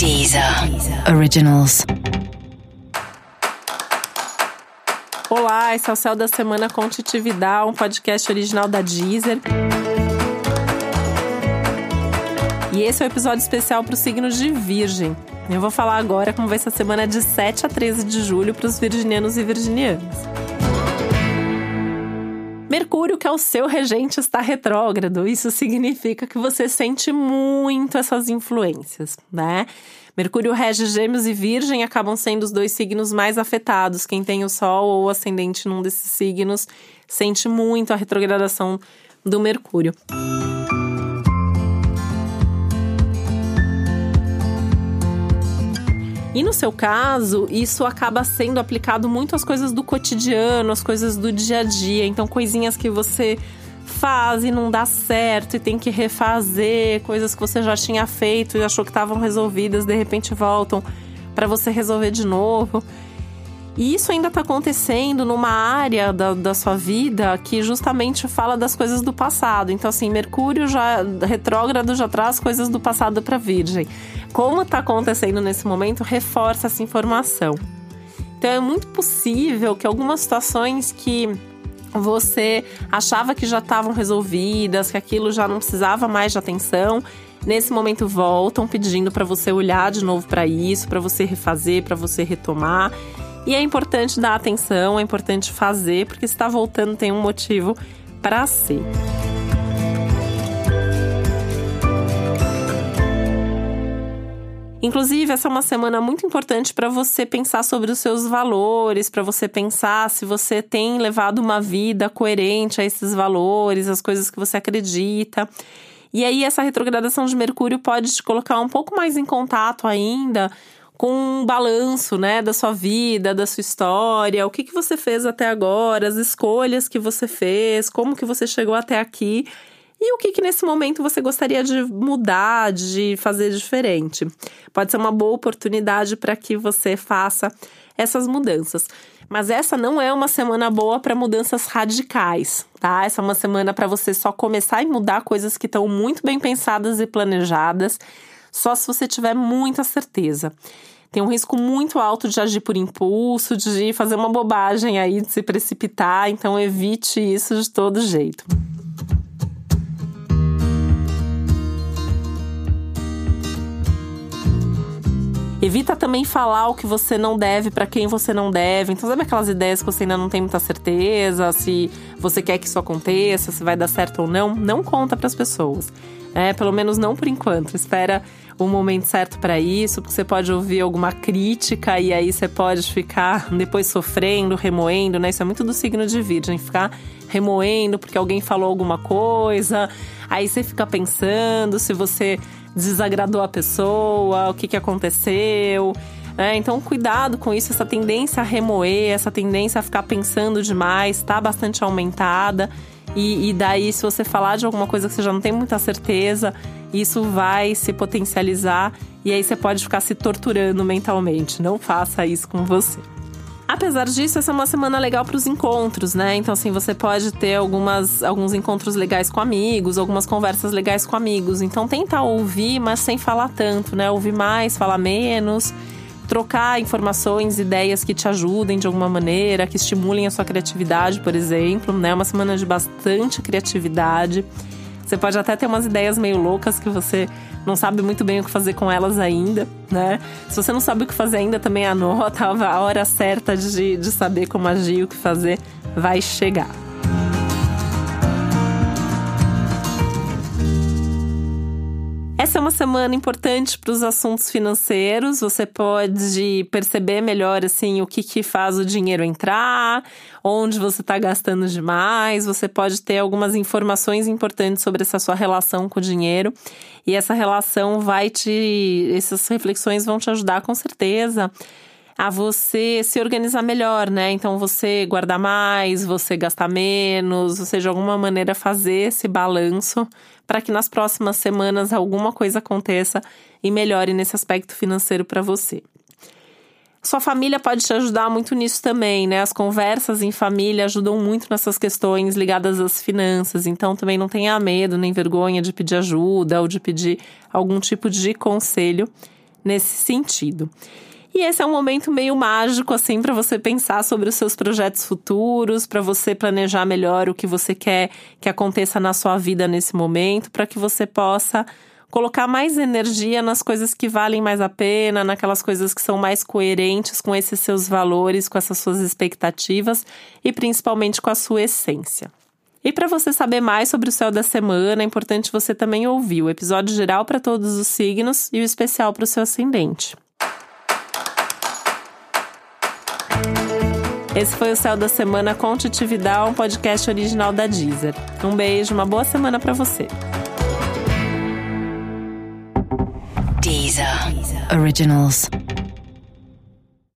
Deezer Originals. Olá, esse é o Céu da Semana com Titividade, um podcast original da Deezer. E esse é o um episódio especial para o signo de Virgem. Eu vou falar agora como vai ser a semana de 7 a 13 de julho para os virginianos e virginianas. Mercúrio, que é o seu regente, está retrógrado. Isso significa que você sente muito essas influências, né? Mercúrio rege Gêmeos e Virgem acabam sendo os dois signos mais afetados. Quem tem o Sol ou ascendente num desses signos sente muito a retrogradação do Mercúrio. E no seu caso, isso acaba sendo aplicado muito às coisas do cotidiano, às coisas do dia a dia. Então, coisinhas que você faz e não dá certo e tem que refazer, coisas que você já tinha feito e achou que estavam resolvidas, de repente voltam para você resolver de novo. E isso ainda está acontecendo numa área da, da sua vida que justamente fala das coisas do passado. Então, assim, Mercúrio já retrógrado já traz coisas do passado para Virgem. Como está acontecendo nesse momento, reforça essa informação. Então, é muito possível que algumas situações que você achava que já estavam resolvidas, que aquilo já não precisava mais de atenção, nesse momento voltam pedindo para você olhar de novo para isso, para você refazer, para você retomar. E é importante dar atenção, é importante fazer, porque está voltando tem um motivo para ser. Inclusive, essa é uma semana muito importante para você pensar sobre os seus valores, para você pensar se você tem levado uma vida coerente a esses valores, as coisas que você acredita. E aí, essa retrogradação de Mercúrio pode te colocar um pouco mais em contato ainda com um balanço, né, da sua vida, da sua história, o que, que você fez até agora, as escolhas que você fez, como que você chegou até aqui e o que, que nesse momento você gostaria de mudar, de fazer diferente. Pode ser uma boa oportunidade para que você faça essas mudanças. Mas essa não é uma semana boa para mudanças radicais, tá? Essa é uma semana para você só começar e mudar coisas que estão muito bem pensadas e planejadas, só se você tiver muita certeza tem um risco muito alto de agir por impulso, de fazer uma bobagem aí, de se precipitar, então evite isso de todo jeito. Evita também falar o que você não deve para quem você não deve. Então, sabe aquelas ideias que você ainda não tem muita certeza, se você quer que isso aconteça, se vai dar certo ou não? Não conta para as pessoas. É, pelo menos não por enquanto. Espera o momento certo para isso, porque você pode ouvir alguma crítica e aí você pode ficar depois sofrendo, remoendo, né? Isso é muito do signo de Virgem, ficar remoendo porque alguém falou alguma coisa. Aí você fica pensando se você desagradou a pessoa, o que, que aconteceu. É, então, cuidado com isso, essa tendência a remoer, essa tendência a ficar pensando demais, está bastante aumentada. E, e, daí, se você falar de alguma coisa que você já não tem muita certeza, isso vai se potencializar e aí você pode ficar se torturando mentalmente. Não faça isso com você. Apesar disso, essa é uma semana legal para os encontros, né? Então, assim, você pode ter algumas, alguns encontros legais com amigos, algumas conversas legais com amigos. Então, tenta ouvir, mas sem falar tanto, né? Ouvir mais, falar menos trocar informações, ideias que te ajudem de alguma maneira, que estimulem a sua criatividade, por exemplo, né? Uma semana de bastante criatividade. Você pode até ter umas ideias meio loucas que você não sabe muito bem o que fazer com elas ainda, né? Se você não sabe o que fazer ainda, também anota a hora certa de, de saber como agir, o que fazer, vai chegar. Essa é uma semana importante para os assuntos financeiros. Você pode perceber melhor assim o que, que faz o dinheiro entrar, onde você está gastando demais. Você pode ter algumas informações importantes sobre essa sua relação com o dinheiro. E essa relação vai te. Essas reflexões vão te ajudar com certeza a você se organizar melhor, né? Então você guardar mais, você gastar menos, você de alguma maneira fazer esse balanço para que nas próximas semanas alguma coisa aconteça e melhore nesse aspecto financeiro para você. Sua família pode te ajudar muito nisso também, né? As conversas em família ajudam muito nessas questões ligadas às finanças, então também não tenha medo nem vergonha de pedir ajuda ou de pedir algum tipo de conselho nesse sentido. E esse é um momento meio mágico, assim, para você pensar sobre os seus projetos futuros, para você planejar melhor o que você quer que aconteça na sua vida nesse momento, para que você possa colocar mais energia nas coisas que valem mais a pena, naquelas coisas que são mais coerentes com esses seus valores, com essas suas expectativas e principalmente com a sua essência. E para você saber mais sobre o céu da semana, é importante você também ouvir o episódio geral para todos os signos e o especial para o seu ascendente. Esse foi o Céu da Semana com Titividade, um podcast original da Deezer. Um beijo, uma boa semana para você. Deezer. Originals.